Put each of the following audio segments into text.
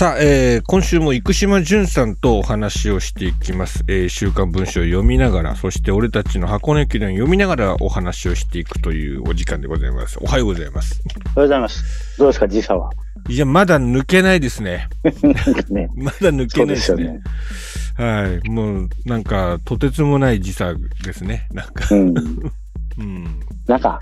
さあ、えー、今週も生島淳さんとお話をしていきます。えー、週刊文春を読みながら、そして俺たちの箱根駅伝を読みながらお話をしていくというお時間でございます。おはようございます。おはようございます。どうですか、時差は？いや、まだ抜けないですね。ね。まだ抜けないですね。ですよね。はい。もう、なんか、とてつもない時差ですね。なんか、うん。うん。なんか、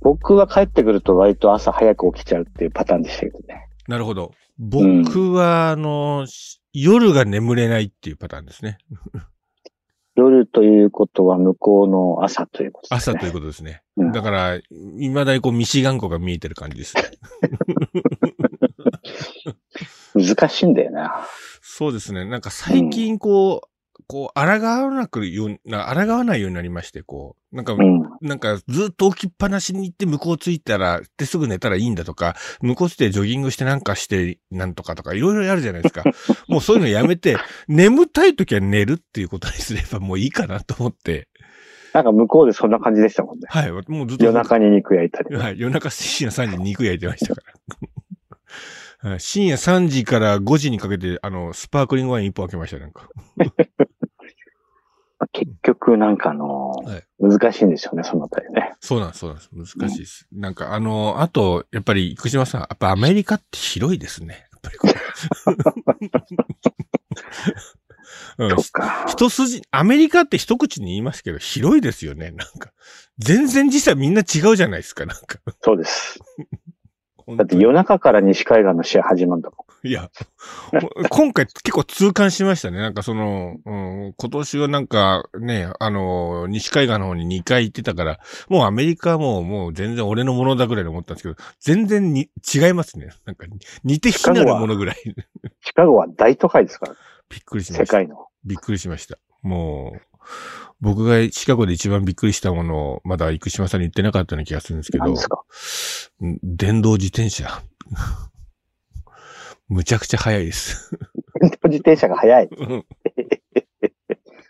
僕は帰ってくると割と朝早く起きちゃうっていうパターンでしたけどね。なるほど。僕は、あの、し夜が眠れないっていうパターンですね。夜ということは向こうの朝ということですね。朝ということですね。うんだから、未だにこう、ミシガン湖が見えてる感じです。難しいんだよな。そうですね。なんか最近こう、こう、抗わなくような、抗わないようになりまして、こう、なんか、うん。なんかずっと起きっぱなしに行って向こう着いたら、で、すぐ寝たらいいんだとか、向こう着いてジョギングしてなんかして、なんとかとか、いろいろやるじゃないですか。もうそういうのやめて、眠たい時は寝るっていうことにすればもういいかなと思って、なんか向こうでそんな感じでしたもんね。はい、もうずっと。夜中に肉焼いたり。はい、夜中深夜3時に肉焼いてましたから。はい、深夜3時から5時にかけて、あの、スパークリングワイン一本開けました、なんか。結局なんかあの、はい難しいんですよね、そのあたりね。そうなんです、そうなんです。難しいです。なんか、あの、あと、やっぱり、生島さん、やっぱアメリカって広いですね。やっぱりこう うん。一筋、アメリカって一口に言いますけど、広いですよね、なんか。全然実際みんな違うじゃないですか、なんか。そうです。だって夜中から西海岸の試合始まるんだもいや、今回結構痛感しましたね。なんかその、うん、今年はなんかね、あの、西海岸の方に2回行ってたから、もうアメリカはもう、もう全然俺のものだぐらいで思ったんですけど、全然に違いますね。なんか似て非なるものぐらい。ん。シカゴは大都会ですから、びっくりしました。世界の。びっくりしました。もう、僕がシカゴで一番びっくりしたものを、まだ生島さんに言ってなかったような気がするんですけど、電動自転車。むちゃくちゃ速いです。電動自転車が速い。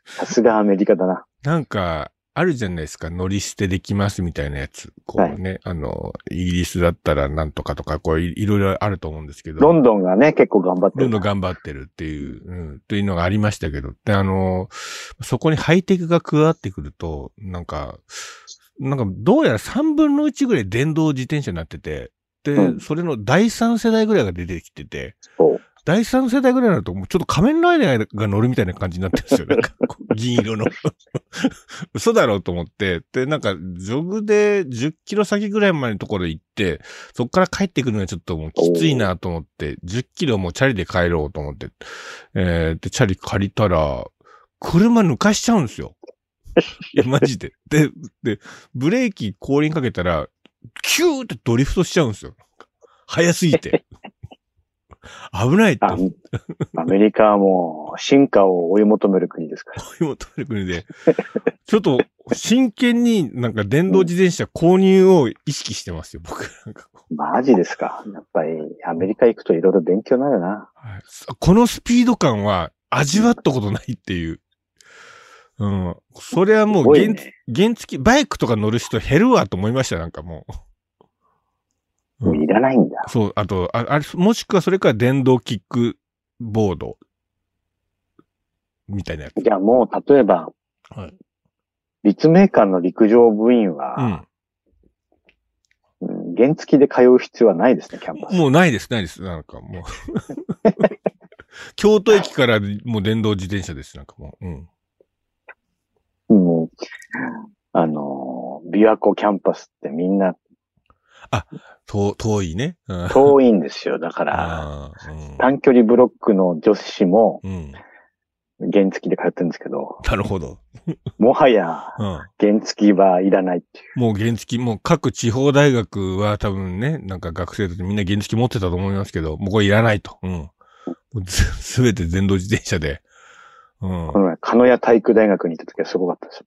さすがアメリカだな。なんか、あるじゃないですか。乗り捨てできますみたいなやつ。こうね、あの、イギリスだったらなんとかとか、こういいろいろあると思うんですけど。ロンドンがね、結構頑張ってる。どんどん頑張ってるっていう、うん、というのがありましたけど。で、あの、そこにハイテクが加わってくると、なんか、なんか、どうやら3分の1ぐらい電動自転車になってて、で、うんそれの第3世代ぐらいが出てきてて、第3世代ぐらいになると、もうちょっと仮面ライダーが乗るみたいな感じになってるんですよ。なんか、銀色の。嘘だろうと思って。で、なんか、ジョグで10キロ先ぐらいまでのところ行って、そこから帰ってくるのはちょっともうきついなと思って、10キロもチャリで帰ろうと思って、えー、で、チャリ借りたら、車抜かしちゃうんですよ。いや、マジで。で、で、ブレーキ後輪かけたら、キューってドリフトしちゃうんですよ。早すぎて。危ないってあアメリカはもう進化を追い求める国ですから。追い求める国で、ちょっと真剣になんか電動自転車購入を意識してますよ、僕。なんかマジですか？やっぱりアメリカ行くといろいろ勉強になるな。はいこのスピード感は味わったことないっていう。うん。それはもう原,、ね。原付き、バイクとか乗る人減るわと思いました、なんかもう。もういらないんだ。そう、あと、ああれ、もしくはそれから電動キックボード。みたいなやつ。じゃあもう例えば、はい。立命館の陸上部員うんは、。うん原付で通う必要はないですね、キャンパス。もうないです、ないです。なんかもう。京都駅からもう電動自転車です、なんかもう。うん。もう、あのー、琵琶湖キャンパスってみんな遠、遠いね。うん。遠いんですよ。だから、あー短距離ブロックの女子もうん。うん。原付で通ってるんですけど、なるほど。もはやうん。原付はいらないっていう。もう原付、もう各地方大学は多分ね、なんか学生たちみんな原付持ってたと思いますけど、もうこれいらないと。うん。もうずすべて電動自転車で。うんこ。の前、鹿屋体育大学に行った時はすごかったですよ。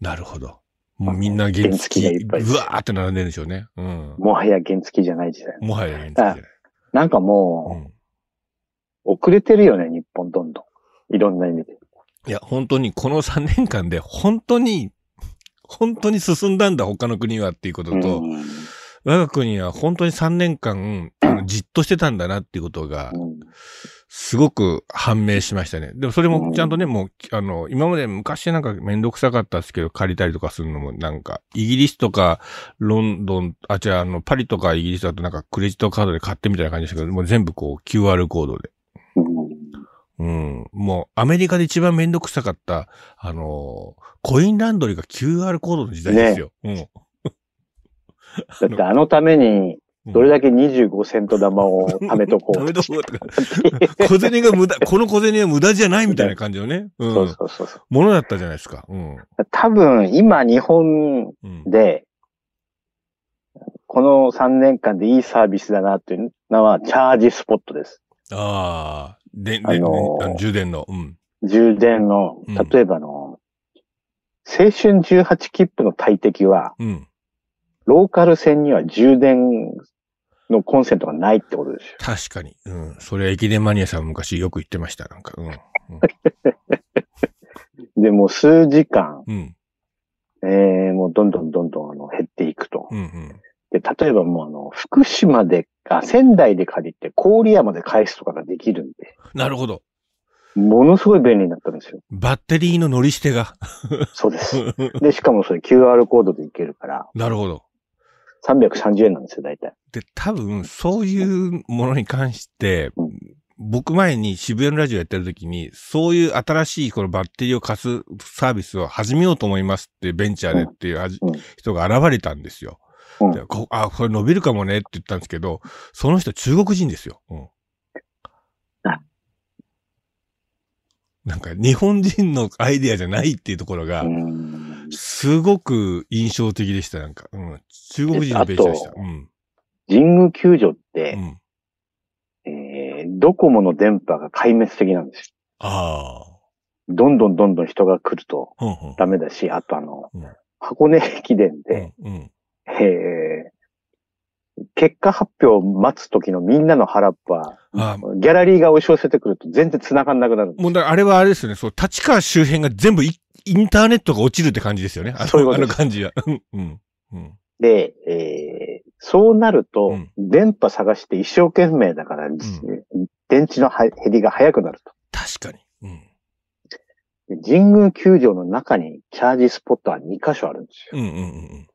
なるほど。もうみんな原原付、付がいっぱいですうわーって並んでるんでしょうね。うん。もはや原付じゃない時代。もはや原付じゃない。なんかうもん。う、遅れてるよね、日本どんどん。いろんな意味で。いや、本当にこの3年間で本当に、本当に進んだんだ、他の国はっていうことと、うん我が国は本当に3年間、じっとしてたんだなっていうことが、うんすごく判明しましたね。でもそれもちゃんとね、もう、あの、今まで昔なんかめんどくさかったですけど、借りたりとかするのもなんか、イギリスとか、ロンドン、あ、違う、あの、パリとかイギリスだとなんかクレジットカードで買ってみたいな感じでしたけど、もう全部こう QR コードで。うんうん。もう、アメリカで一番めんどくさかった、あのコインランドリーが QR コードの時代ですよ。うん。だってあのために、どれだけ25セント玉を貯めとこう。ダメどこうとか。小銭が無駄、この小銭は無駄じゃないみたいな感じのね。うん。そうそうそうそう。ものだったじゃないですか。うん。多分、今日本うん。で、この3年間でいいサービスだなっていうのは、チャージスポットです。ああ、で、で、あのー充電の。うん。充電のうん、例えばあの、青春18切符の大敵は、うん。ローカル線には充電のコンセントがないってことですよ。確かに。うん。それは駅伝マニアさんも昔よく言ってました。なんか。うん。で、もう数時間、うん。えー、もうどんどんどんどんあの減っていくと。うん。うん。で、例えばもうあの、福島で、あ、仙台で借りて郡山で返すとかができるんで、なるほど。ものすごい便利になったんですよ。バッテリーの乗り捨てが。そうです。で、しかもそれ QR コードでいけるから、なるほど。330円なんですよ、大体。で、多分、そういうものに関してうん、僕前に渋谷のラジオやってる時に、そういう新しいこのバッテリーを貸すサービスを始めようと思いますってベンチャーでっていううん。人が現れたんですよ。うん。あ、これ伸びるかもねって言ったんですけど、その人中国人ですよ。うん。あ。なんか日本人のアイデアじゃないっていうところがう、んすごく印象的でした。なんか、うん、中国人のベーでした。うん。神宮球場っうて、ん。えー、ドコモの電波が壊滅的なんですああ。よ。どんどんどんどん人が来るとうんうん。ダメだし、あとあの、うん箱根駅伝で、うんうん。えー、結果発表を待つ時のみんなの腹っぱ、あギャラリーが押し寄せてくると全然繋がんなくなるもうだあれはあれですよね。そう、立川周辺が全部イインターネットが落ちるって感じですよね。あのあの感じは。うん。うん。うん。で、えー、そうなると、うん電波探して一生懸命だから、電池のは減りが早くなると。確かに。うん。で神宮球場の中にチャージスポットは2箇所あるんですよ。うんうんうんうん。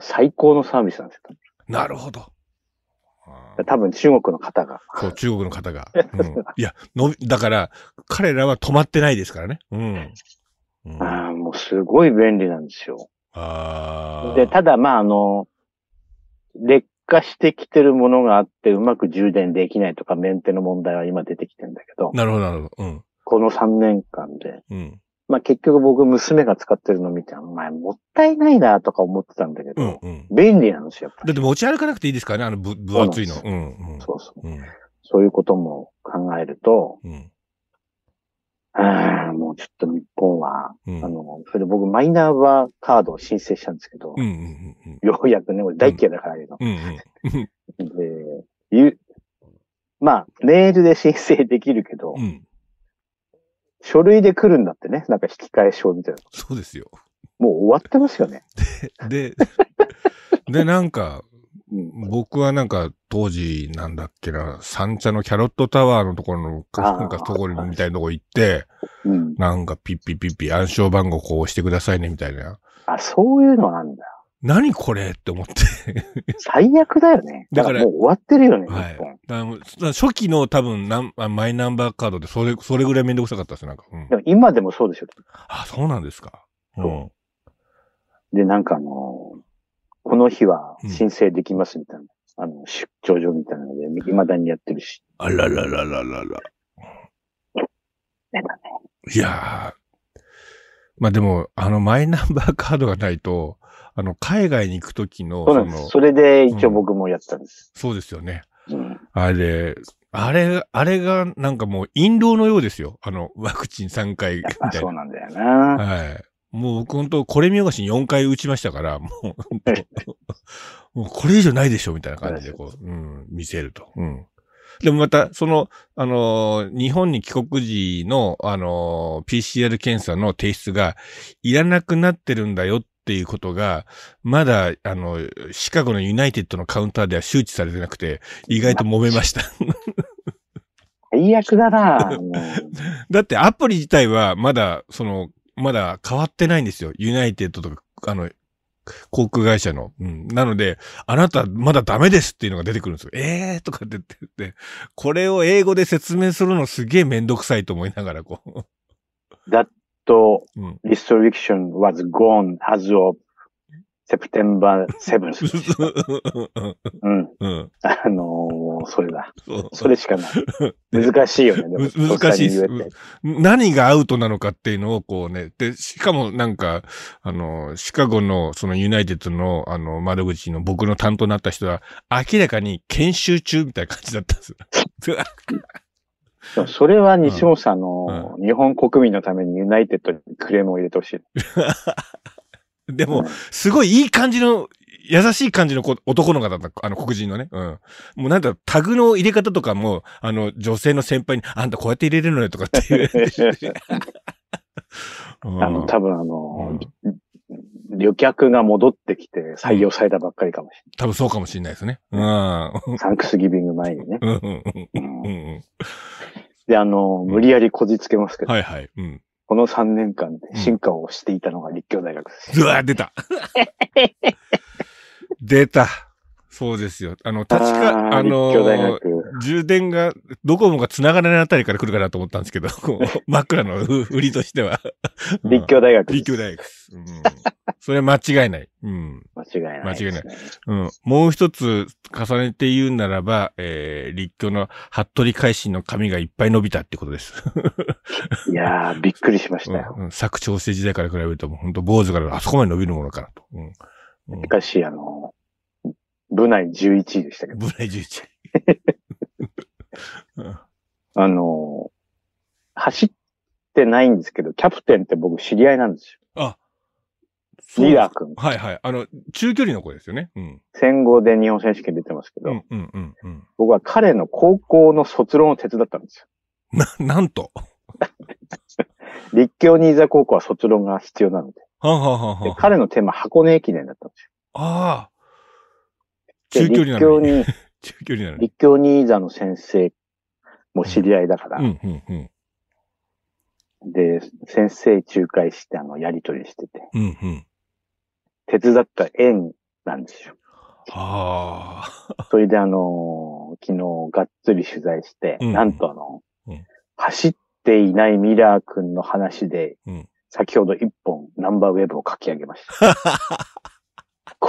最高のサービスなんですよ。なるほど。多分中国の方が。そう、中国の方が。うん。いや、のび、だから、彼らは止まってないですからね。うん。うん、あもうすごい便利なんですよ。で、ただまああの、劣化してきてるものがあってうまく充電できないとかメンテの問題は今出てきてるんだけど、なるほど、なるほど。うん。この3年間で、うん。まあ結局僕娘が使ってるの見て、お前もったいないなとか思ってたんだけど、うん。うん。便利なんですよ、やっぱり。だって持ち歩かなくていいですからね、あのぶ分厚いの。うん。うん。そうそう。うん。そういうことも考えると、うん。ああ、もうちょっと日本は、うん。あの、それで僕マイナンバーカードを申請したんですけど、うん。うん。うん。ようやくね、俺大嫌いだからあれの。うん。うん。で、ゆまあ、メールで申請できるけど、うん。書類で来るんだってね。なんか引き換え書みたいな。そうですよ。もう終わってますよね。で、で、なんか、うん。僕はなんか当時なんだっけな、三茶のキャロットタワーのところの、なんかところみたいなとこ行って、うん。なんかピッピッピッピ暗証番号こう押してくださいねみたいな。あ、そういうのなんだ。何これって思って。最悪だよね。だだかかららもう終わってるよね、はい。だから初期の多分なんあマイナンバーカードでそれ、それぐらいめんどくさかったです、なんか。うんでも今でもそうでしょ。あ、そうなんですか。うん。で、なんかあのーこの日は申請できますみたいな。あの、出張所みたいなので、未だにやってるし。あらららららら。ね。いやー。まあでも、あのマイナンバー カードがないと、あの、海外に行くときの、そうなんです。それで一応僕もやったんです。そうですよね。うん。あれ、あれ、あれがなんかもう陰謀のようですよ。あの、ワクチン3回みたあ、いな。そうなんだよな。はい。もう僕本当これ見よがしに4回打ちましたから、もう、もうこれ以上ないでしょみたいな感じでこう、うん、見せると。うん。でもまた、その、あのー日本に帰国時の、あのー PCR 検査の提出がいらなくなってるんだよっっていうことが、まだ、あの、シカゴのユナイテッドのカウンターでは周知されてなくて、意外と揉めました。最悪だな だってアプリ自体はまだ、その、まだ変わってないんですよ。ユナイテッドとか、あの、航空会社の。うん。なので、あなたまだダメですっていうのが出てくるんですよ。えーとかって言って、これを英語で説明するのすげえめんどくさいと思いながら、こう。That was gone as of September 7th. うん。うん。あのーそれだ。それしかない。難しいよね。難しいですとっさに言えて何がアウトなのかっていうのをこうね、で、しかもなんか、あの、シカゴのそのユナイテッドのあの窓口の僕の担当になった人は明らかに研修中みたいな感じだったんですよ。それは西本さんの日本国民のためにユナイテッドにクレームを入れてほしい。でもうん、すごいいい感じの、優しい感じの子男の方だった、あの黒人のね。うん。もうなんだ、タグの入れ方とかも、あの、女性の先輩に、あんたこうやって入れれるのよとかって言う。あの、多分あの、旅客が戻ってきて採用されたばっかりかもし多分そうかもしれないですね。うん。れない。サンクスギビング前にね。うんうんうんうんうんで、あの、無理やりこじつけますけど、はいはい。うん。この3年間で進化をしていたのが立教大学です。うわ、出た。出た。そうですよ。あの、確か、あ立の。充電が、ドコモが繋がらないあたりから来るかなと思ったんですけど、こう枕のう売りとしては。立教大学です。立教大学です。うん。それは間違いない。うん。間違いないね。間違いうん。もう一つ重ねて言うならば、えー、立教の服部海進の髪がいっぱい伸びたってことです。いやー、びっくりしましたよ。うんうん。作調整時代から比べると、もう本当坊主からあそこまで伸びるものかなと。うん。うんしかし、あの、部内11位でしたけど、ブライ11。うんあの、走ってないんですけど、キャプテンって僕知り合いなんですよ。あ、そうリーダー君。はいはい。あの、中距離の子ですよね。うん。戦後で日本選手権出てますけど、うんうんうんうん。僕は彼の高校の卒論を手伝ったんですよ。な、なんと？立教新座高校は卒論が必要なので。はんはんはんはんで彼のテーマ箱根駅伝だったんですよ。ああ。で中距離なのに。立教に、中距離なのに。立教新座の先生も知り合いだから、うんうんうん。で、先生仲介して、あの、やりとりしてて、うんうん。手伝った縁なんですよ。ああ。それであのー昨日がっつり取材して、うんなんとあの、うん走っていないミラー君の話で、うん先ほど一本ナンバーウェブを書き上げました。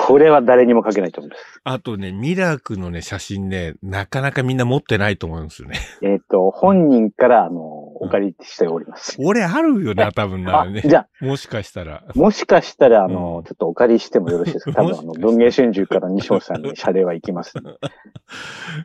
これは誰にも書けないと思います。あとね、ミラークのね、写真ね、なかなかみんな持ってないと思うんですよね。えっ、と、本人から、あの、お借りしております。俺あるよな、多分なあ、ね。じゃもしかしたら。あ、もしかしたら、あの、うんちょっとお借りしてもよろしいですか？多分、あの、文芸春秋から西本さんに謝礼は行きます、ね。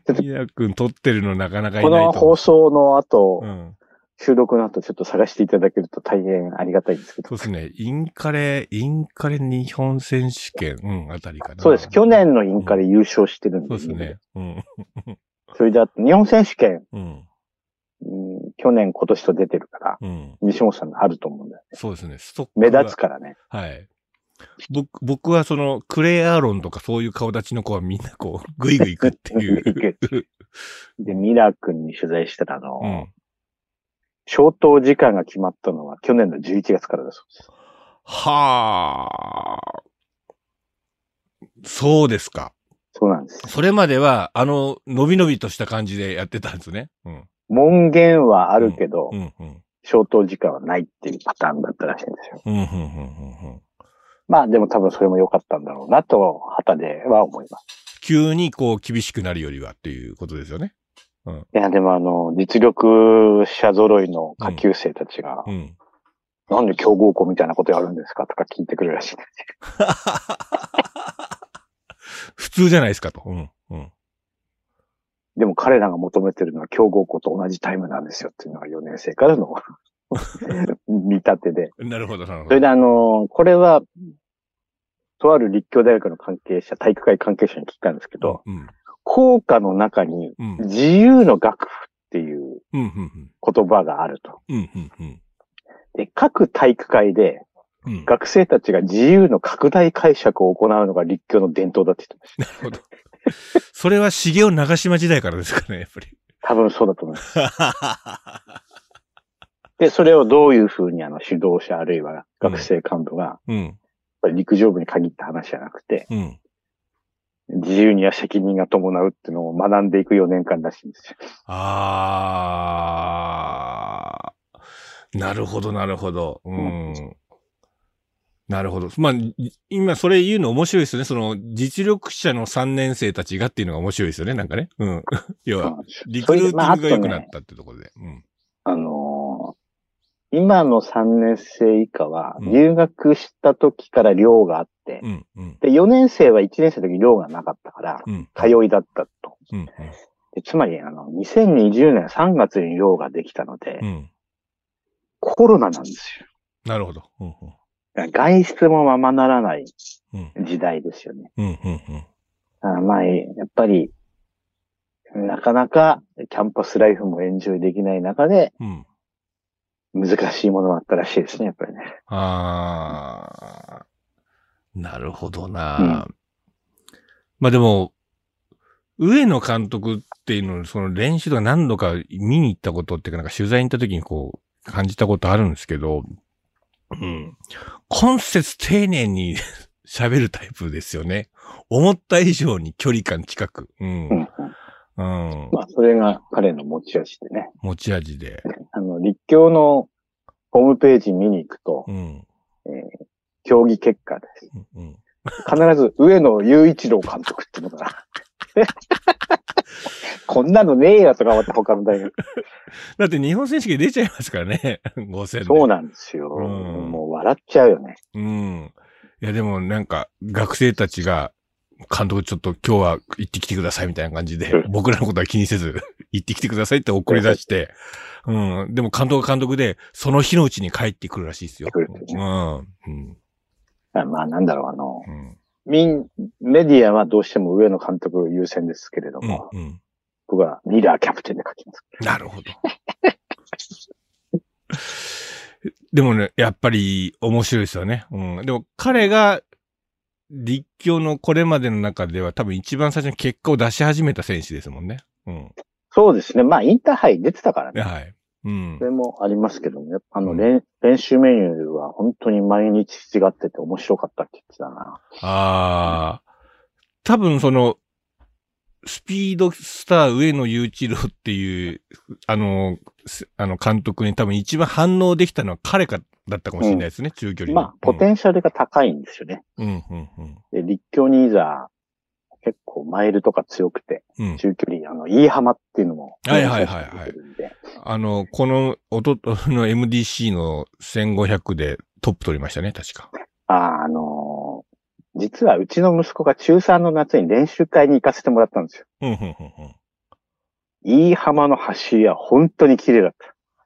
ミラー君撮ってるのなかなかいこのないと思放送の後、う。うん。収録の後ちょっと探していただけると大変ありがたいんですけど。そうですね。インカレ、インカレ日本選手権、うん、あたりかな。そうです。去年のインカレ優勝してるんで。そうですね。うん。それであと、日本選手権、うん。うん去年今年と出てるから、うん。西本さんあると思うんだよ。そうですね。ストックは目立つからね。はい。僕、僕はその、クレイアーロンとかそういう顔立ちの子はみんなこう、ぐいぐい行くっていう。で、ミラー君に取材したら、あの、うん。消灯時間が決まったのは去年の11月からだそうです。はあ。そうですか。そうなんです。それまでは、あの、伸び伸びとした感じでやってたんですね。うん。門限はあるけど、うん、うん。消灯時間はないっていうパターンだったらしいんですよ。うん、うん、うん、うん。まあでも多分それも良かったんだろうなと、旗では思います。急にこう、厳しくなるよりはっていうことですよね。いや、でもあの、実力者揃いの下級生たちが、うん。なんで強豪校みたいなことやるんですかとか聞いてくるらしいんですよ。普通じゃないですかと。うん。うん。でも彼らが求めてるのは強豪校と同じタイムなんですよっていうのが4年生からの 見立てで。なるほど、なるほど。それであの、これは、とある立教大学の関係者、体育会関係者に聞いたんですけど、うん。校歌の中にうん。自由の楽譜っていう言葉があると。で、各体育会でうん。学生たちが自由の拡大解釈を行うのが立教の伝統だって言ってました。なるほど。それは茂雄長島時代からですかね、やっぱり。多分そうだと思います。で、それをどういうふうにあの指導者あるいは学生幹部が、やっうん。ぱり陸上部に限った話じゃなくて、うん。自由には責任が伴うっていうのを学んでいく4年間らしいんですよ。あー。なるほど、なるほど。うん。なるほど。まあ、い今それ言うの面白いですよね。その、実力者の3年生たちがっていうのが面白いですよね。なんかね。うん。要は、リクルーティングが良くなったってところで。うん。あのー今の3年生以下は、うん入学した時から寮があって、うん。うん。で、4年生は1年生の時寮がなかったから、うん。通いだったと。うん。でつまり、あの、2020年3月に寮ができたので、うん。うん。コロナなんですよ。なるほど。うん。だから外出もままならないうん。時代ですよね。まあ、やっぱり、なかなかキャンパスライフもエンジョイできない中で、うん。難しいものがあったらしいですね、やっぱりね。あー。なるほどな、うんまあでも、上野監督っていうのを、その練習とか何度か見に行ったことっていうか、なんか取材に行った時にこう、感じたことあるんですけど、うん。今節丁寧に喋るタイプですよね。思った以上に距離感近く。うん。うん。まあ、それが彼の持ち味でね。持ち味で。立教のホームページ見に行くとう、ん。競技結果です。うんうん。必ず上野雄一郎監督っていうのが、こんなのねえやとか思って他の大学。だって日本選手権出ちゃいますからね。5000で。そうなんですよ。うんもう笑っちゃうよね。うん。いや、でもなんか、学生たちが、監督ちょっと今日は行ってきてくださいみたいな感じでう、ん僕らのことは気にせず、行ってきてくださいって送り出して、うん。でも監督は監督で、その日のうちに帰ってくるらしいですよ。うん。うん。まあ、なんだろう、あの、うん。みん、メディアはどうしても上野監督優先ですけれどうんも、。うん。僕はミラーキャプテンで書きます。なるほど。でもね、やっぱり面白いですよね。うん。でも彼が立教のこれまでの中では多分一番最初に結果を出し始めた選手ですもんね。うん。そうですね。まあ、インターハイ出てたからね。はい。うんそ。れもありますけども、やっぱあの、うん練練習メニューは本当に毎日違ってて面白かったって言ってたな。ああ、多分その、スピードスター上野雄一郎っていう、あの、すあの監督に多分一番反応できたのは彼か、だったかもしれないですね、中距離のまあ、ポテンシャルが高いんですよね。うん、うん、うん、で、立教にいざ、結構マイルとか強くて、うん。中距離、あの、飯浜っていうのも、はいはいはいはいあの、この、おととの MDC の1500でトップ取りましたね、確か。あ、あのー実はうちの息子が中3の夏に練習会に行かせてもらったんですよ。うん、うん、うん、うん。飯浜の走りは本当に綺麗だっ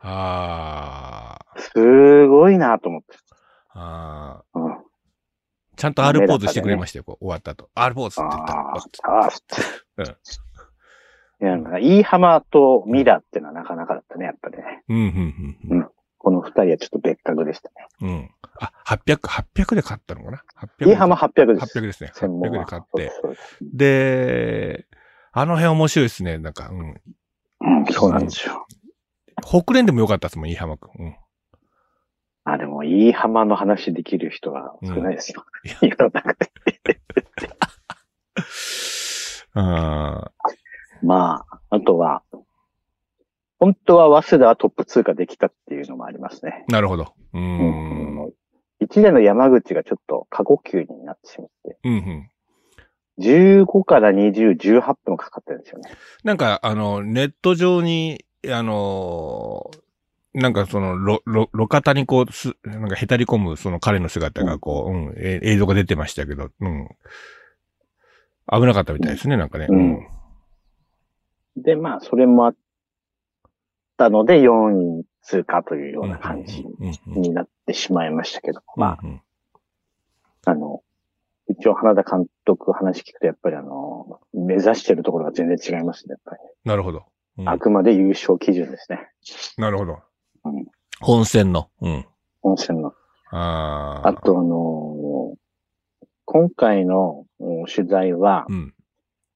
ああ、た。すごいなと思って。ああ、うん。ちゃんと R ポーズしてくれましたよ、こう終わった後。R ポーズって言ったあら。あ、ああ、いや、なんか、飯浜とミラってのはなかなかだったね、やっぱりね。うん、うん、うんうん。うんこの二人はちょっと別格でしたね。うん。あ、800、800で勝ったのかな ?800。飯浜800です。800ですね。800専門はで勝って。であの辺面白いですね。なんか、うん。うん、そうなんですよ。北連でもよかったですもん、飯浜くん。うん。あ、でも、飯浜の話できる人が少ないですよ。世の中であ まあ、あとは、本当は早稲田はトップ通過できたっていうのもありますね。ーなるほど。うー。うん年の山口がちょっと過呼吸になってしまって、うん、うん。15から20、18分かかってるんですよね。なんか、あの、ネット上に、あのなんかその、ろ、ろ、路肩にこう、す、なんかへたり込む、その彼の姿がこう、うん、え映像が出てましたけど、うん。危なかったみたいですね、なんかね。うんで、まあ、それもあったので、4位通過というような感じうんうんうんになってしまいましたけど、まうんうんあ、あの、一応、花田監督話聞くと、やっぱりあの、目指してるところが全然違いますね、やっぱり。なるほど。うんあくまで優勝基準ですね。なるほどうん。本戦の。うん。本戦の。ああ。あとあのー今回のうん取材はう、ん。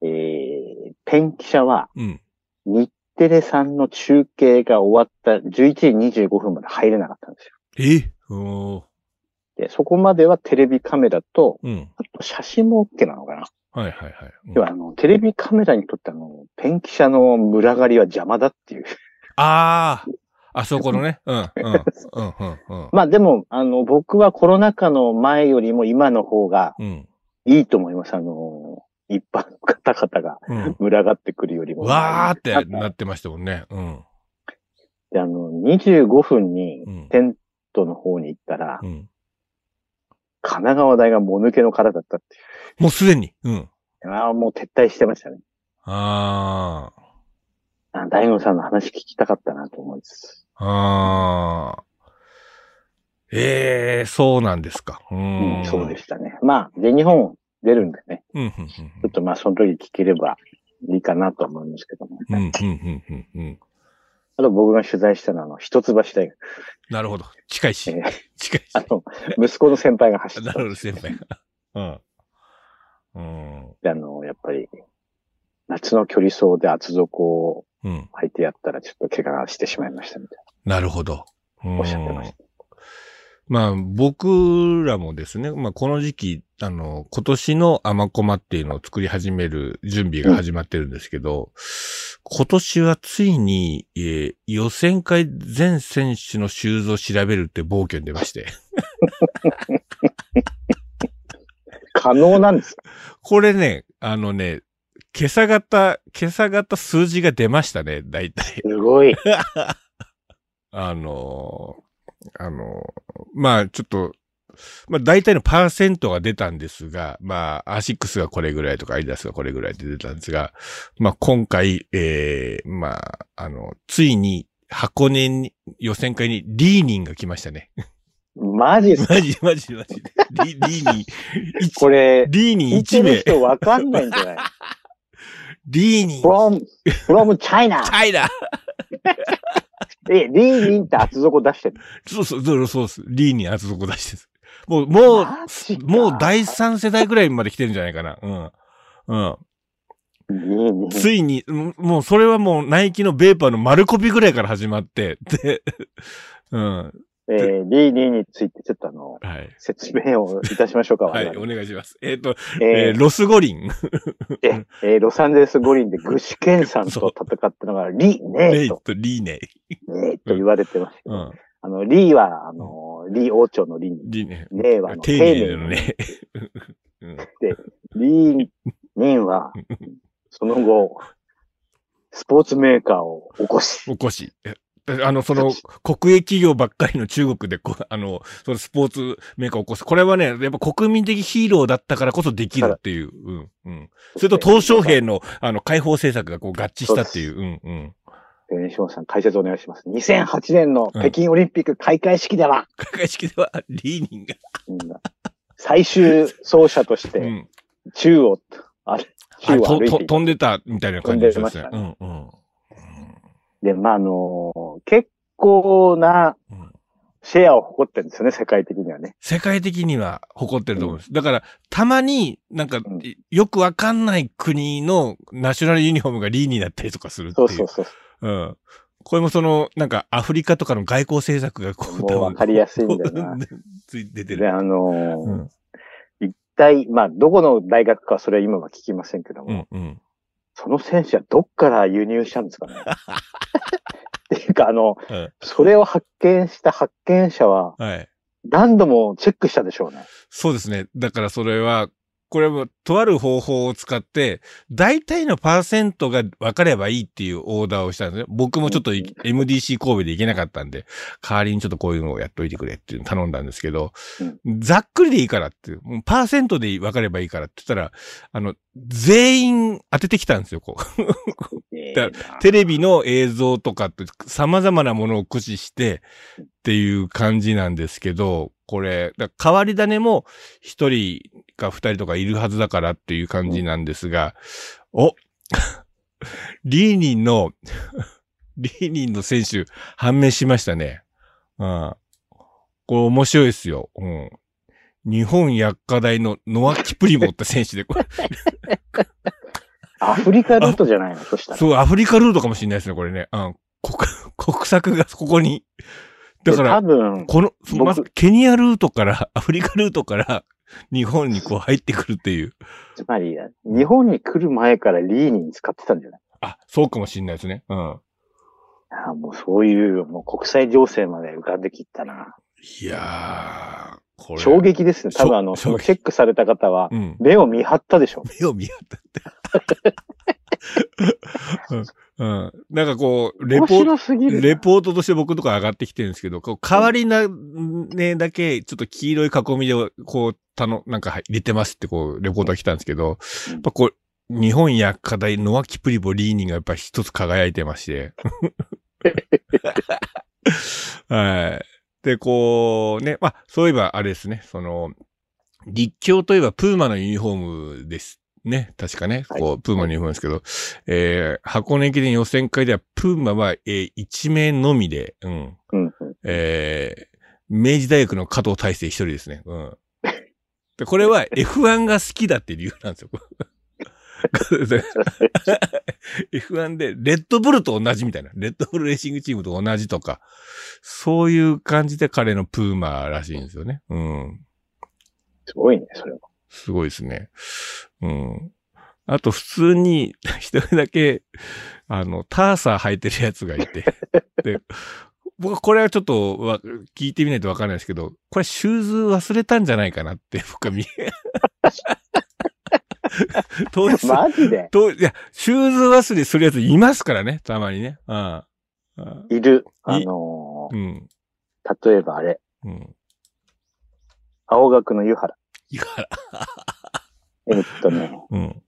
えー、ペン記者はうん。日テレさんの中継が終わった11時25分まで入れなかったんですよ。え？おーで、そこまではテレビカメラと、うん。あと写真も OK なのかな。はいはいはい。うん要はあの、テレビカメラにとってあの、ペン記者の群がりは邪魔だっていう。ああ、あそこのね。うん、うん、うん、うん、うん。まあでも、あの、僕はコロナ禍の前よりも今の方がうん。いいと思います。あの、一般の方々がうん。群がってくるよりも。わーってなってましたもんね。うん。で、あの、25分にうん。テントの方に行ったら、うん。神奈川大がもぬけの殻だったっていもうすでに？うん。う。ああ、もう撤退してましたね。ああ大悟さんの話聞きたかったなと思います。あ。ああ。ええそうなんですか。う。うんん、そうでしたね。まあ、で、日本出るんでね。うん、うん、ちょっとまあ、その時聞ければいいかなと思いますけども。うん、うん、うん、うん、うん、うん。あと僕が取材したのは、あの、一橋大学。なるほど。近いしえ。ー近いし。あの、息子の先輩が走ってなるほど、先輩が。うん。うん。であの、やっぱり、夏の距離走で厚底をうん。履いてやったらちょっと怪我してしまいましたみたいなるほど。なおっしゃってました。まあ、僕らもですね、まあ、この時期、あの、今年のアマコマっていうのを作り始める準備が始まってるんですけど、今年はついに、えー予選会全選手のシューズを調べるって暴挙に出まして。可能なんですかこれね、あのね、今朝型、今朝型数字が出ましたね、大体。すごい。あのーあのーまあちょっと、まあ大体のパーセントが出たんですが、まあアシックスがこれぐらいとかアイダスがこれぐらいって出たんですが、まあ今回、ええまあ、あの、ついに箱根に予選会にリーニンが来ましたね。マジっすか？マジマジマジで。リリーニン、一これ、リーニン1聞いてる名。人わかんないんじゃない？リーニン、?from, from China! チャイナ え、リーリンって厚底出してる。そうそう、そうそうです。リーニン厚底出してる。もう、もうもう第三世代ぐらいまで来てるんじゃないかな。うん。うん。ついに、うんもうそれはもうナイキのベーパーの丸コピぐらいから始まって、で、うん。えーリーリンについてちょっとあの、はい。説明をいたしましょうか。はい、お願いします。えっ、と、えーえーロス五輪。ええーロサンゼルス五輪で具志堅さんと戦ったのが、リーネイとリーネ。ネーと言われてますけど、うん。あの、リーは、あの、リー王朝のリーに、リーネ。ネーはあの、丁寧なのね。うんリーニンは、その後、スポーツメーカーを起こし、おこし。えあの、その、国営企業ばっかりの中国で、こう、あの、そのスポーツメーカーを起こす。これはね、やっぱ国民的ヒーローだったからこそできるっていう。うん、うん。それと、鄧小平の、あの、解放政策がこう合致したっていう。うん、うん。えー西本さん解説お願いします。2008年の北京オリンピック開会式では、開会式では、リーニンが。うん最終走者として、うん。宙を、あれ、宙を。飛んでたみたいな感じですね。飛んでましたうん、うん。で、まあ、あの結構なうんシェアを誇ってるんですよね、世界的にはね。世界的には誇ってると思います。だから、たまになんかうん、よくわかんない国のナショナルユニフォームがリーになったりとかするっていう。そうそうそう。うん。これもその、なんかアフリカとかの外交政策がこう、もうわかりやすいんだよな。ついて出てで、る。あのーうん。一体、まあ、どこの大学かそれは今は聞きませんけども、うん、うん。その選手はどっから輸入したんですかね っていうか、あの、うんそれを発見した発見者ははい。何度もチェックしたでしょうね。そうですね。だからそれは、これも、とある方法を使って、大体のパーセントが分かればいいっていうオーダーをしたんですね。僕もちょっとい MDC 神戸で行けなかったんで、代わりにちょっとこういうのをやっといてくれっていうのを頼んだんですけど、ざっくりでいいからっていう、パーセントで分かればいいからって言ったら、あの、全員当ててきたんですよ、こう。だテレビの映像とかって様々なものを駆使してっていう感じなんですけど、これ、だ変わり種も一人か二人とかいるはずだからっていう感じなんですが、お リーニンの、リーニンの選手判明しましたね。うん。これ面白いですよ。うん。日本薬科大のノア・キプリモって選手で、これ、アフリカルートじゃないの？そしたら。そう、アフリカルートかもしれないですね、これね。うん。国、国策がここに。だかで多ら、分、この、僕まず、ケニアルートから、アフリカルートから、日本にこう入ってくるっていう。つまり、日本に来る前からリーニン使ってたんじゃない？あ、そうかもしれないですね。うん。ああもうそういう、もう国際情勢まで浮かんできったな。いやー、これ。衝撃ですね。多分あの、衝そのチェックされた方はう、ん。目を見張ったでしょ。目を見合ったって。うん。うん。なんかこう、レポート。レポートとして僕とか上がってきてるんですけど、こう、代わりな、ね、だけ、ちょっと黄色い囲みで、こう、たの、なんか入れてますって、こう、レポートが来たんですけど、うんやっぱこう、日本薬科大ノアキプリボリーニがやっぱ一つ輝いてまして。はい。で、こう、ね、まあ、そういえばあれですね、その、立教といえばプーマのユニフォームです。ね。確かね。はいこう、プーマのユニフォームですけど、えー、箱根駅伝予選会では、プーマは、えー、一名のみで、うん。うんうん。えー、明治大学の加藤大成一人ですね。うん。で、これは F1 が好きだって理由なんですよ。F1 で、レッドブルと同じみたいな。レッドブルレーシングチームと同じとか、そういう感じで彼のプーマらしいんですよね。うん。すごいね、それは。すごいですね。うん。あと、普通に、一人だけ、あの、ターサー履いてるやつがいて。で、僕はこれはちょっとわ、聞いてみないとわかんないですけど、これシューズ忘れたんじゃないかなって、僕は見え。当日、マジで？と、いや、シューズ忘れするやついますからね、たまにね。うん。うんいる。いあのうん。ー、例えばあれ、うん。青学の湯原。いや、えっとね、うん。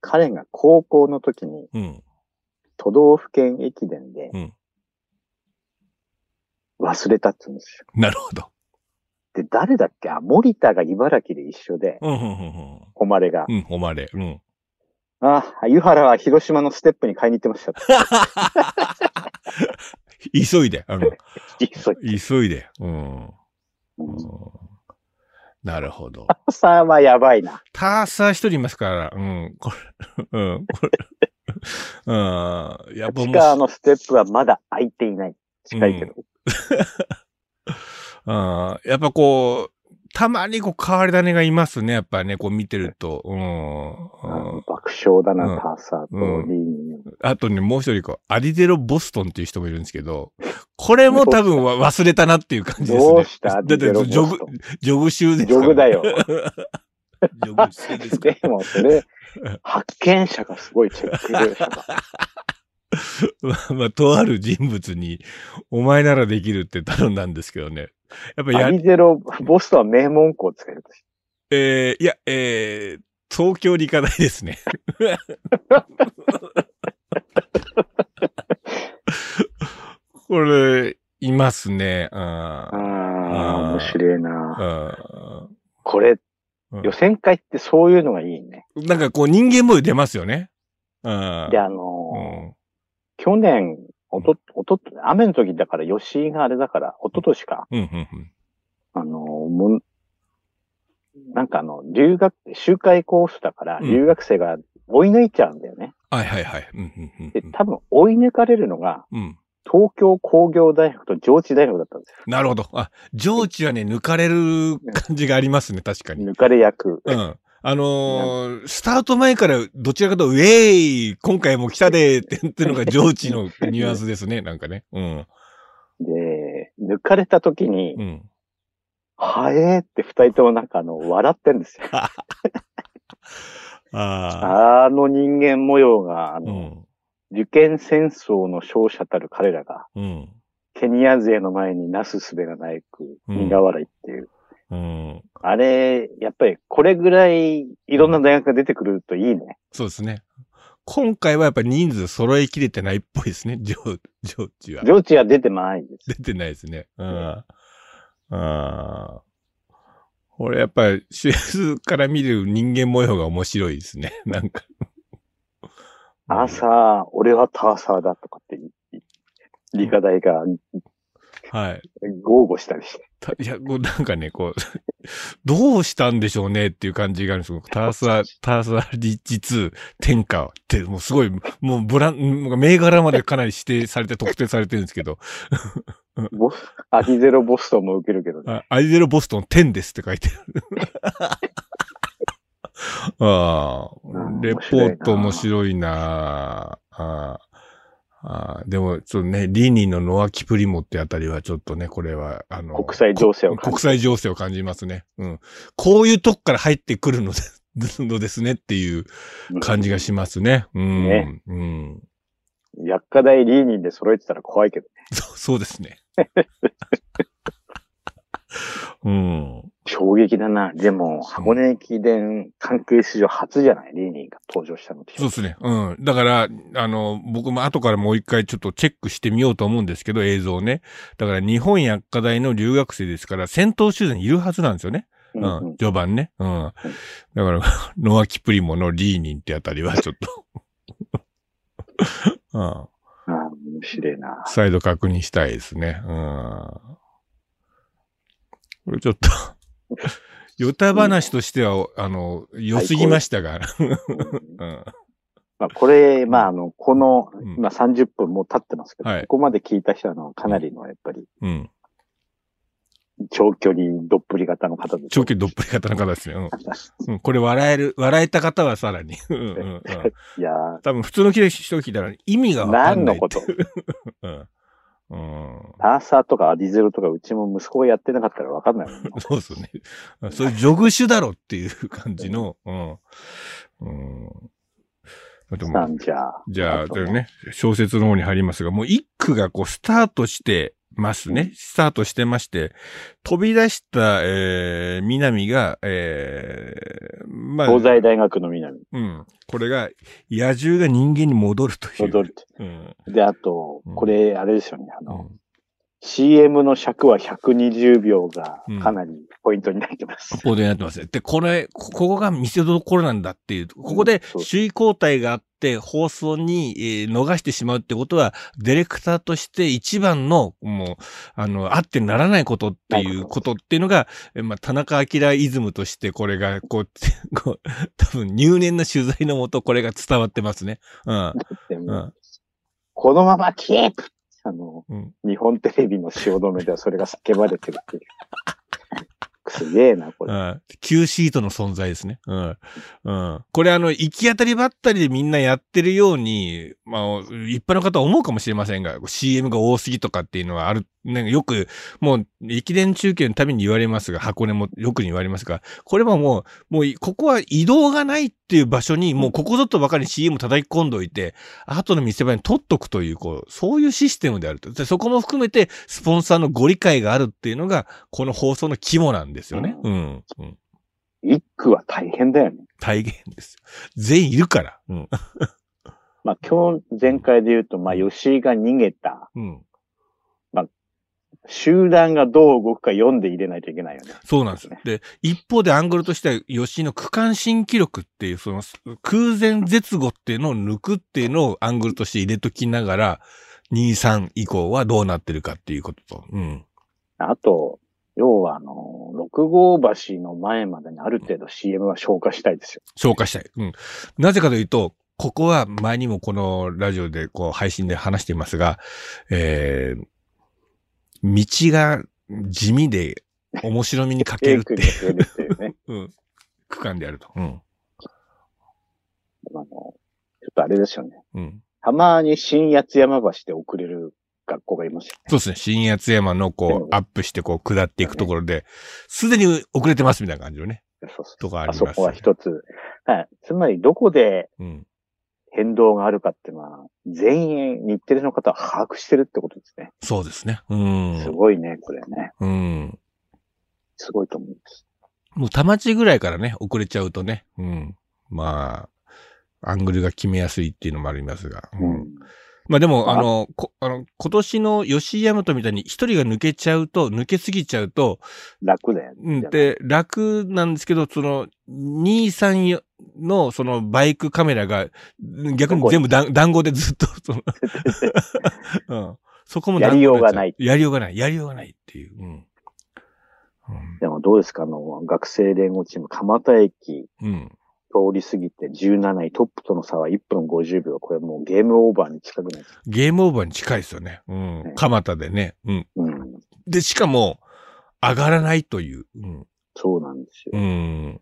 彼が高校の時にうん。都道府県駅伝でうん忘れたって言うんですよ。なるほど。で、誰だっけ？あ、森田が茨城で一緒で、誉れが。うん。うん、おまれ。うん。あ、湯原は広島のステップに買いに行ってました。急いで。うん。急い急いで。うん。ううんんなるほど。さあはやばいな。ターサー一人いますから、うん。これ、うん。これ、うん。やっぱ地も下のステップはまだ空いていない。近いけど。うん。やっぱこう、たまにこう変わり種がいますね。やっぱね、こう見てると。うん。うん爆笑だな、うんターサーとうんリーニン。あとね、もう一人こう、アリデロ・ボストンっていう人もいるんですけど、これも多分わ 忘れたなっていう感じですね。どうした？だってジョグ、ジョグ集ですジョグだよ。ジョグ集です でも、それ、発見者がすごいチェック。まあ、まあ、とある人物に、お前ならできるって頼んだんですけどね。やっぱやア、リゼロ、ボストンは名門校を使えるとしえー、いや、えー、東京理科大ですね。これ、いますね。うん。ああ、あー面白いな。うこれ、うん予選会ってそういうのがいいね。ん。なんかこう人間模様出ますよね。うん。で、あうのーん。去年、おと、おと、雨の時だから、吉井があれだから、おととしか、うん、うん、うん。あのーもんなんかあの、留学、周回コースだから、うん留学生が追い抜いちゃうんだよね。はいはいはい。うん、うん、うんで、多分追い抜かれるのが、うん。うん。東京工業大学と上智大学だったんですよ。なるほど。あ、上智はね、抜かれる感じがありますね、確かに。抜かれ役。うん。あのースタート前からどちらかというと、ウェーイ今回も来たでーって言ってるのが上智のニュアンスですね、なんかね。うん。で、抜かれた時に、うん。はえーって二人ともなんかあの、笑ってんですよ。ああ。あの人間模様が、あの、うん。受験戦争の勝者たる彼らが、うん。ケニア勢の前になすすべがないく、うん苦笑いっていう。うん。あれ、やっぱりこれぐらいいろんな大学が出てくるといいね。そうですね。今回はやっぱり人数揃いきれてないっぽいですね、上、上智は。上智は出てないです。出てないですね。うん。ああ。これやっぱり、シューズから見る人間模様が面白いですね。なんか。朝、俺はターサーだとかって理科大がはい。豪語したりして。たいや、こうなんかね、こう、どうしたんでしょうねっていう感じがあるんですよ。ターサー、ターサーリッチ2天下って、もうすごい、もうブラン、銘柄までかなり指定されて特定されてるんですけど、ボス、アディゼロボストンも受けるけどね。あアイゼロボストン10ですって書いてある。あうんあ、レポート面白いなあああでも、ちょっとね、リーニーのノアキプリモってあたりはちょっとね、これは、あの、国際情勢を感じ国際情勢を感じますね。うん。こういうとこから入ってくるのでのですねっていう感じがしますね。うん。ねうん。薬科大リーニンで揃えてたら怖いけど、そうそうですね。うん。衝撃だな。でも、箱根駅伝関係史上初じゃない？リーニンが登場したのって。そうですね。うん。だから、あの、僕も後からもう一回ちょっとチェックしてみようと思うんですけど、映像ね。だから日本薬科大の留学生ですから、先頭集団にいるはずなんですよね。ううんん。うん序盤ね。うん。だから、ノアキプリモのリーニンってあたりはちょっと、うん。ああ面白いな。再度確認したいですね。うん。これちょっと、ヨタ話としては、あの、良すぎましたが。うん うん。まあ、これ、まあ、あの、このうん、今30分もう経ってますけど、はいここまで聞いた人は、あの、かなりの、やっぱり、うん。長距離どっぷり型の方で。長期どっぷり型の方ですね。うん。うん、これ笑える、笑えた方はさらに。うんうんうん。いやー多分普通の人聞いたら意味がわかんない。何のこと？うん。うん。ターサーとかアディゼロとかうちも息子がやってなかったらわかんないもんね。そうですね。そういうジョグ種だろっていう感じの、うん。うん。じゃあ。じゃあ、ね、小説の方に入りますが、もう一句がこうスタートしてますね。スタートしてまして、飛び出した、えー、南が、えー、まあ、東西大学の南にうん。これが、野獣が人間に戻るという。戻る。うん。で、あとうん、これ、あれですよね。あの、うん。CM の尺は120秒がうんかなりポイントになってます。報道になってますね。で、これ、こここが見せどころなんだっていう、ここで首位交代があって放送に、えー逃してしまうってことは、ディレクターとして一番の、もう、あの、あってならないことっていうことっていうのが、えーまあ、田中明イズムとしてこれが、こう、こう多分入念な取材のもとこれが伝わってますね。うん。うん。このままキープあの、うん。日本テレビの汐留ではそれが叫ばれてるっていう。すげえな、これ。うん。Q シートの存在ですね。うん。うん。これあの、行き当たりばったりでみんなやってるように、まあ、一般の方は思うかもしれませんが、CM が多すぎとかっていうのはある、なんかよく、もう、駅伝中継のために言われますが、箱根もよく言われますが、これはもう、もう、ここは移動がないっていう場所に、もうここぞとばかりに CM 叩き込んどいて、後の見せ場に取っとくという、こう、そういうシステムであると。でそこも含めて、スポンサーのご理解があるっていうのが、この放送の肝なんですよね。うん。うん。一句は大変だよね。大変ですよ。全員いるから。うん。まあ今日、前回で言うと、まあ吉井が逃げた。うん。集団がどう動くか読んで入れないといけないよね。そうなんですね。で、一方でアングルとしては、吉井の区間新記録っていう、その空前絶後っていうのを抜くっていうのをアングルとして入れときながら、2、3以降はどうなってるかっていうことと。うん。あと、要はあの、六号橋の前までにある程度 CM は消化したいですよ。消化したい。うん。なぜかというと、ここは前にもこのラジオでこう配信で話していますが、えー、道が地味で面白みに欠けるっていうね。うん。区間であると。うん。あの、ちょっとあれですよね。うん。たまに新八津山橋で遅れる学校がいますよ。そうですね。新八津山のこう、アップしてこう、下っていくところで、すでに遅れてますみたいな感じのね。そうそうとかありますよねあそこは一つ。はい。つまり、どこでうん。変動があるかっていうのは、全員日テレの方は把握してるってことですね。そうですね。うん。すごいね、これね。うん。すごいと思います。もう田町ぐらいからね、遅れちゃうとね。うん。まあ、アングルが決めやすいっていうのもありますが。う。うんん。まあでも、ああの、こあの今年の吉井大和みたいに一人が抜けちゃうと、抜けすぎちゃうと、楽だよね。うん、で、楽なんですけど、その、2、3の、その、バイクカメラが、逆に全部だ団子でずっと、その、うん。そこもやりようがない。やりようがない。やりようがないっていう。うん。でもどうですか？あの、学生連合チーム、蒲田駅うん。通り過ぎて17位、トップとの差は1分50秒。これもうゲームオーバーに近くないですか？ゲームオーバーに近いですよね。うんね。蒲田でね。うん。うん。で、しかも、上がらないという。うん。そうなんですよ。うん。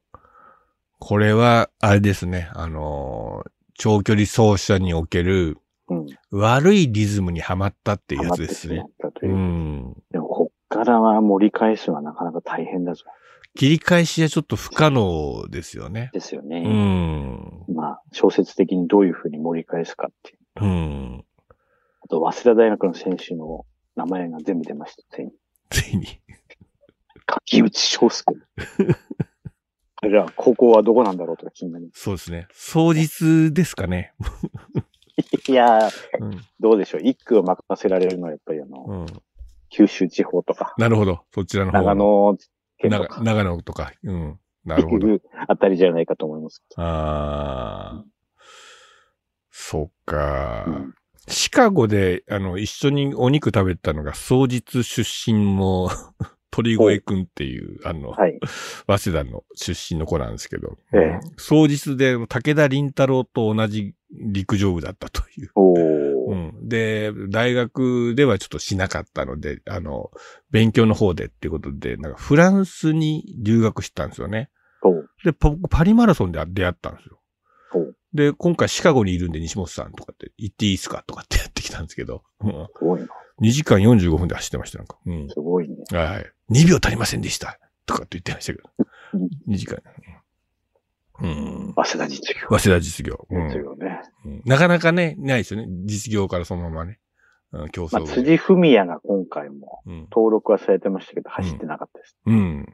これは、あれですね。あのー長距離走者におけるうん。悪いリズムにはまったっていうハやつですねマってしまっ。たとういう。ん。でも、こっからは盛り返すのはなかなか大変だぞ。切り返しはちょっと不可能ですよね。うですよね。ん。まあ、小説的にどういうふうに盛り返すかっていう。うん。あと、早稲田大学の選手の名前が全部出ました。ついに。ついに。柿内翔介。じゃあ、高校はどこなんだろうとか気になりまそうですね。双日ですかね。す。いやー、うん。どうでしょう。一区を任せられるのはやっぱりあの、うん。九州地方とか、なるほど。そちらの方。長野長か、長野とか。うん。なるほど。あたりじゃないかと思います。ああ。そっか。うんシカゴで、あの、一緒にお肉食べたのが、双日出身の 鳥越くんっていう、あの、はい。早稲田の出身の子なんですけど、ええ双日で武田林太郎と同じ陸上部だったという。おうー。ん。で、大学ではちょっとしなかったので、あの、勉強の方でっていうことで、なんかフランスに留学したんですよね。で、パパリマラソンで出会ったんですよ。で、今回シカゴにいるんで西本さんとかって行っていいですかとかってやってきたんですけど、うん、すごいな。2時間45分で走ってました、なんか。うん。すごいね。はい。2秒足りませんでした。とかって言ってましたけどうん。2時間。うん。早稲田実業。早稲田実業。うん実業ね。うんなかなかね、ないですよね。実業からそのままね。うん、競まあ、争部で。辻文也が今回もうん。登録はされてましたけど、走ってなかったです。うん。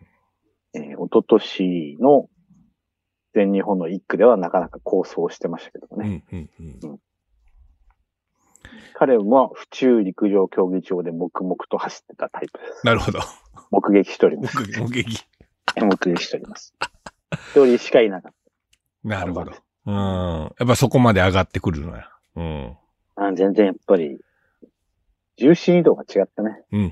えー、一昨年の全日本の一区ではなかなか構想してましたけどうね。ん。うん。うん。彼は府中陸上競技場で黙々と走ってたタイプです。なるほど。目撃しております。目撃。目撃しております。一人しかいなかっなるほど。うん。やっぱそこまで上がってくるのや。うん。た。あ全然やっぱり、重心移動が違ったね。うん。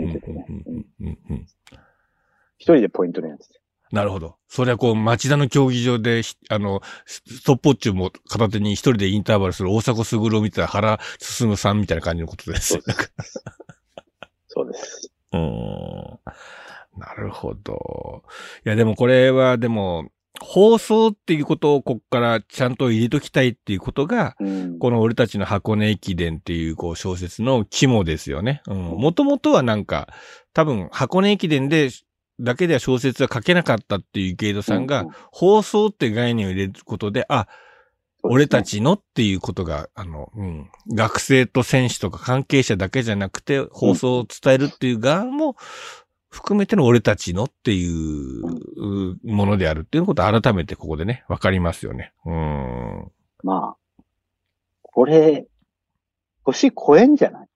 一人でポイントのやつで。なるほど。それはこう、町田の競技場でひ、あの、スストップウォッチも片手に一人でインターバルする大迫傑を見てた原進さんみたいな感じのことですそうです。うーん。なるほど。いや、でもこれは、でも、放送っていうことをこっからちゃんと入れときたいっていうことが、うん。この俺たちの箱根駅伝っていうこう小説の肝ですよね。うん。もともとはなんか、多分箱根駅伝で、だけでは小説は書けなかったっていう池井戸さんが、うんうん放送って概念を入れることで、あ、俺たちのっていうことが、あの、うん。学生と選手とか関係者だけじゃなくて、放送を伝えるっていう側も含めての俺たちのっていううものであるっていうことを改めてここでね、わかりますよね。うん。まあ、これ、年超えんじゃない？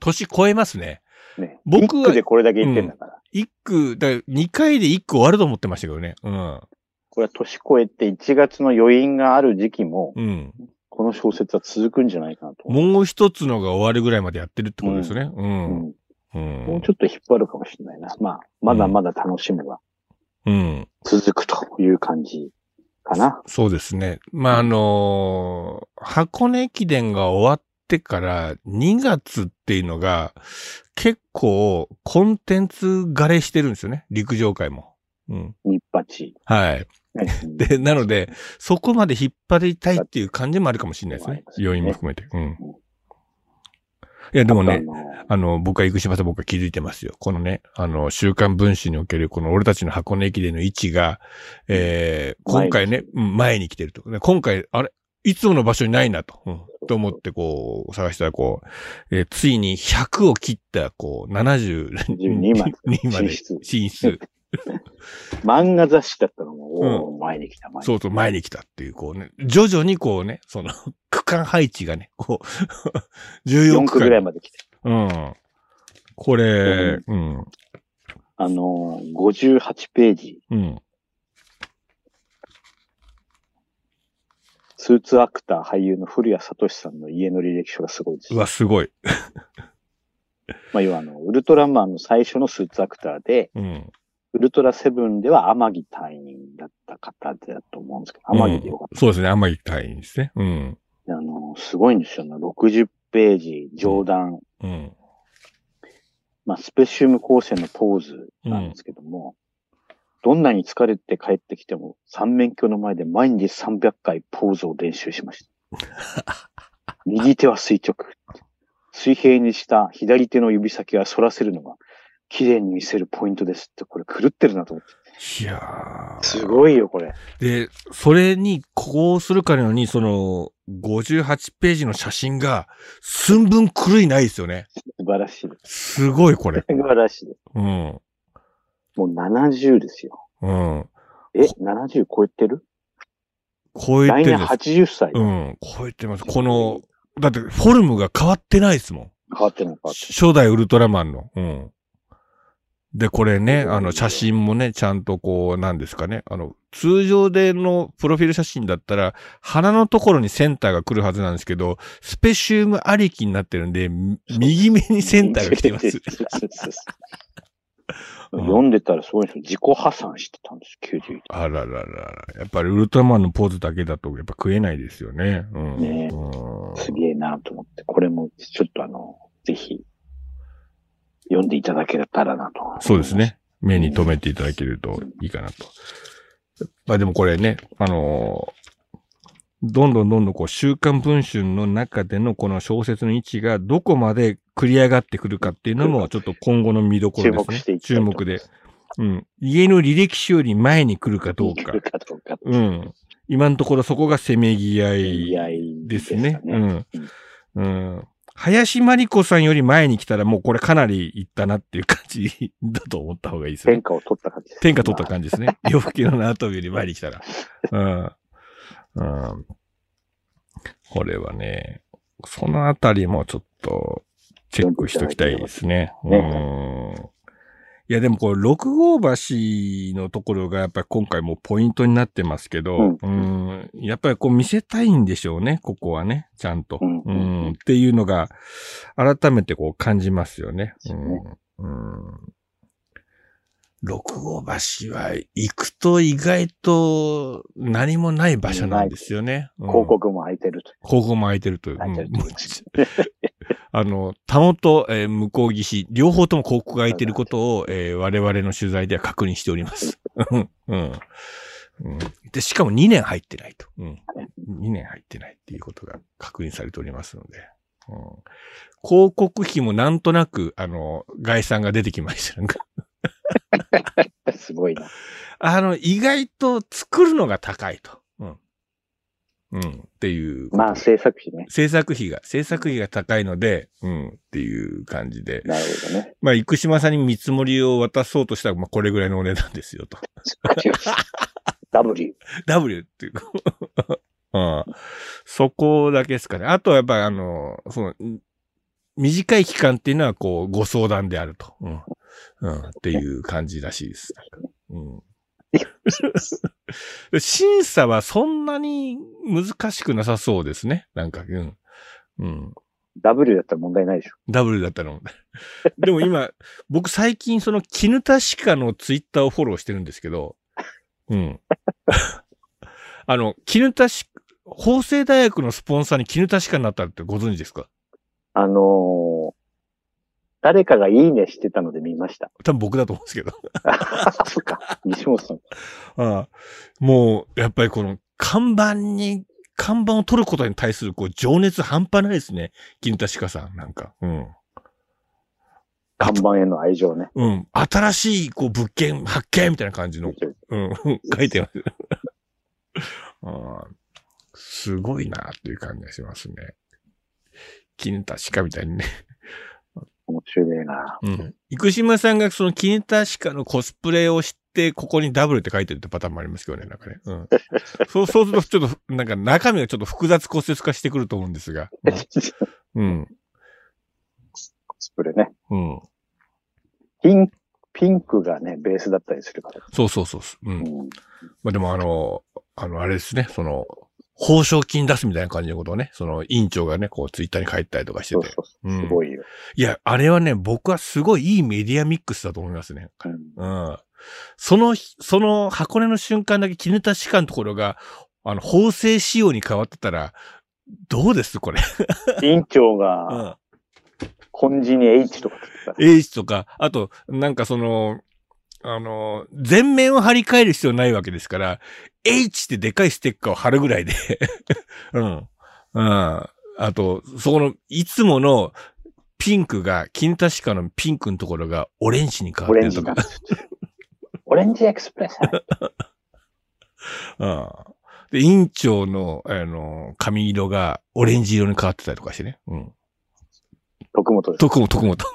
年超えますね。ね。僕は一区でこれだけ言ってんだから。一句、だ2回で一句終わると思ってましたけどね。うん。これは年越えて1月の余韻がある時期も、うん。この小説は続くんじゃないかなと。もう一つのが終わるぐらいまでやってるってことですよね。う。うんん。うん。もうちょっと引っ張るかもしれないな。まあ、まだまだ楽しみはうん。続くという感じかな。そうですね。まあ、あのー箱根駅伝が終わってから2月っていうのが結構コンテンツ枯れしてるんですよね。陸上界も。うん。日八。はい。で、で、なので、そこまで引っ張りたいっていう感じもあるかもしれないですね。すね要因も含めて。うん。いや、でもね、あの僕は生島さん僕は気づいてますよ。このね、あの、週刊文春におけるこの俺たちの箱根駅伝の位置が、えー、今回ね、うん前に来てると。で今回、あれいつもの場所にないなと。うん。と思ってこう、探したらこう、えーついに100を切った、こう、72 12まで2まで進出進出。漫画雑誌だったのも、おー前に来た、前に来た。そうそう、前に来たっていう、こうね、徐々にこうね、その、区間配置がね、こう、14 4区区ぐらい間。まで来て。うん。これ、うん、あのー、58ページ。うん。スーツアクター俳優の古谷聡さんの家の履歴書がすごいですう。わ、すごい。まあ、要はあの、ウルトラマンの最初のスーツアクターで、うん。ウルトラセブンでは天城隊員だった方だと思うんですけど、天城でよかっそうですね。天城隊員ですね。うん。た。あの、すごいんですよね。60ページ、上段、うん。まあ、スペシウム光線のポーズなんですけども、どんなに疲れて帰ってきても、三面鏡の前で毎日300回ポーズを練習しました。右手は垂直。水平にした左手の指先は反らせるのが、綺麗に見せるポイントですって、これ狂ってるなと思って。いやーすごいよ、これ。で、それに、こうするかのように、その、58ページの写真が、寸分狂いないですよね。素晴らしいです。すごい、これ。素晴らしいです。うん。もう70ですよ。うん。え、70超えてる？超え来年てるんです。80歳。うん。超えてます。この、だって、フォルムが変わってないですもん。変わってない変わって初代ウルトラマンの。うん。で、これね、あの、写真もね、ちゃんとこう、なんですかね。あの、通常でのプロフィール写真だったら、鼻のところにセンターが来るはずなんですけど、スペシウムありきになってるんで、み右目にセンターが来てます。読んでたらすごいんですよ。自己破産してたんです、91。あらららら。やっぱりウルトラマンのポーズだけだと、やっぱ食えないですよね。うん。ねうんすげえなと思って、これもちょっとあの、ぜひ、読んでいただけたらなと。そうです。ね。目に留めていただけるといいかなと。まあでもこれね、あのーどんどんどんどんこう、週刊文春の中でのこの小説の位置がどこまで繰り上がってくるかっていうのもちょっと今後の見どころですね。注目で。うん。家の履歴書より前に来るかどうかいける。かどうか。うん。今のところそこがせめぎ合いですね。う。うんん。うん。林真理子さんより前に来たらもうこれかなりいったなっていう感じ だと思った方がいいですね天。下を取った感じです。天下取った感じですね。洋服の縄跳びより前に来たら。うん。うん。これはね、そのあたりもちょっとチェックしときたいですね。うねん。いやでもこれ、六号橋のところがやっぱり今回もポイントになってますけど、ううん、やっぱりこう見せたいんでしょうね、ここはね、ちゃんと。うんうん、っていうのが改めてこう感じますよね。そうねうん。六号橋は行くと意外と何もない場所なんですよね。うん広告も開いてると。広告も空いてるという。あの、田尾と、えー向こう岸、両方とも広告が空いてることを、えー我々の取材では確認しております。うん。うん。うんで、しかも2年入ってないと。うん。2年入ってないっていうことが確認されておりますので。うん、広告費もなんとなく、あの、概算が出てきました。すごいな。あの、意外と作るのが高いと。うん。うん。っていう。まあ、制作費ね。制作費が、制作費が高いので、うん、っていう感じで。なるほどね。まあ、生島さんに見積もりを渡そうとしたら、まあ、これぐらいのお値段ですよと。W。W っていう。うん。そこだけですかね。あとはやっぱりあの、その、ん短い期間っていうのはこう、ご相談であると。うん。うん。っていう感じらしいです。うん。審査はそんなに難しくなさそうですね。なんか、うん。うん。W だったら問題ないでしょ。ダブルだったの。でも今、僕最近その、絹田歯科のツイッターをフォローしてるんですけど、うん。あの、絹田歯、法政大学のスポンサーに絹田歯科になったってご存知ですか？あのー誰かがいいねしてたので見ました。多分僕だと思うんですけど。あそっか。西本さん。ああもう、やっぱりこの、看板に、看板を取ることに対するこう、情熱半端ないですね。絹田歯科さん、なんか。うん。看板への愛情ね。うん。新しい、こう、物件発見みたいな感じのうん、書いてます。あーすごいなっていう感じがしますね。絹田鹿みたいにね。面白いな。うん。生島さんがその絹田鹿のコスプレをして、ここにダブルって書いてるってパターンもありますけどね、なんかね。うん。そう、そうするとちょっと、なんか中身がちょっと複雑骨折化してくると思うんですが。うん。コスプレね。うん。ピン、ピンクがね、ベースだったりするから。そうそうそうそう。うん。うん。まあでもあの、あの、あれですね、その、報奨金出すみたいな感じのことをね、その委員長がね、こうツイッターに書いたりとかしてて。そうそうすごいよ。いや、あれはね、僕はすごいいいメディアミックスだと思いますね。うんうん。その、その箱根の瞬間だけ絹田歯科のところが、あの、法制仕様に変わってたら、どうですこれ？委員長うが、ん。根治に H とかつけたら。H とか、あと、なんかその、あの、全面を張り替える必要ないわけですから、H ってでかいステッカーを貼るぐらいで、うん。うん。あと、そこの、いつものピンクが、金田歯科のピンクのところがオレンジに変わオってるとか オレンジエクスプレス。うん。で、委員長の、あの、髪色がオレンジ色に変わってたりとかしてね。うん。徳本です。徳も徳もと。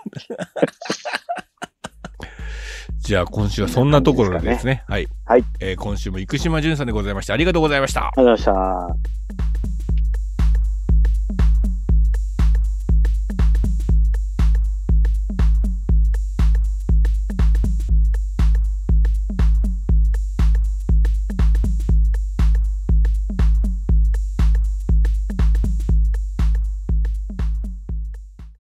じゃあ今週はそんなところでですね。はい。はい。えー今週も生島淳さんでございました。ありがとうございました。ありがとうございました。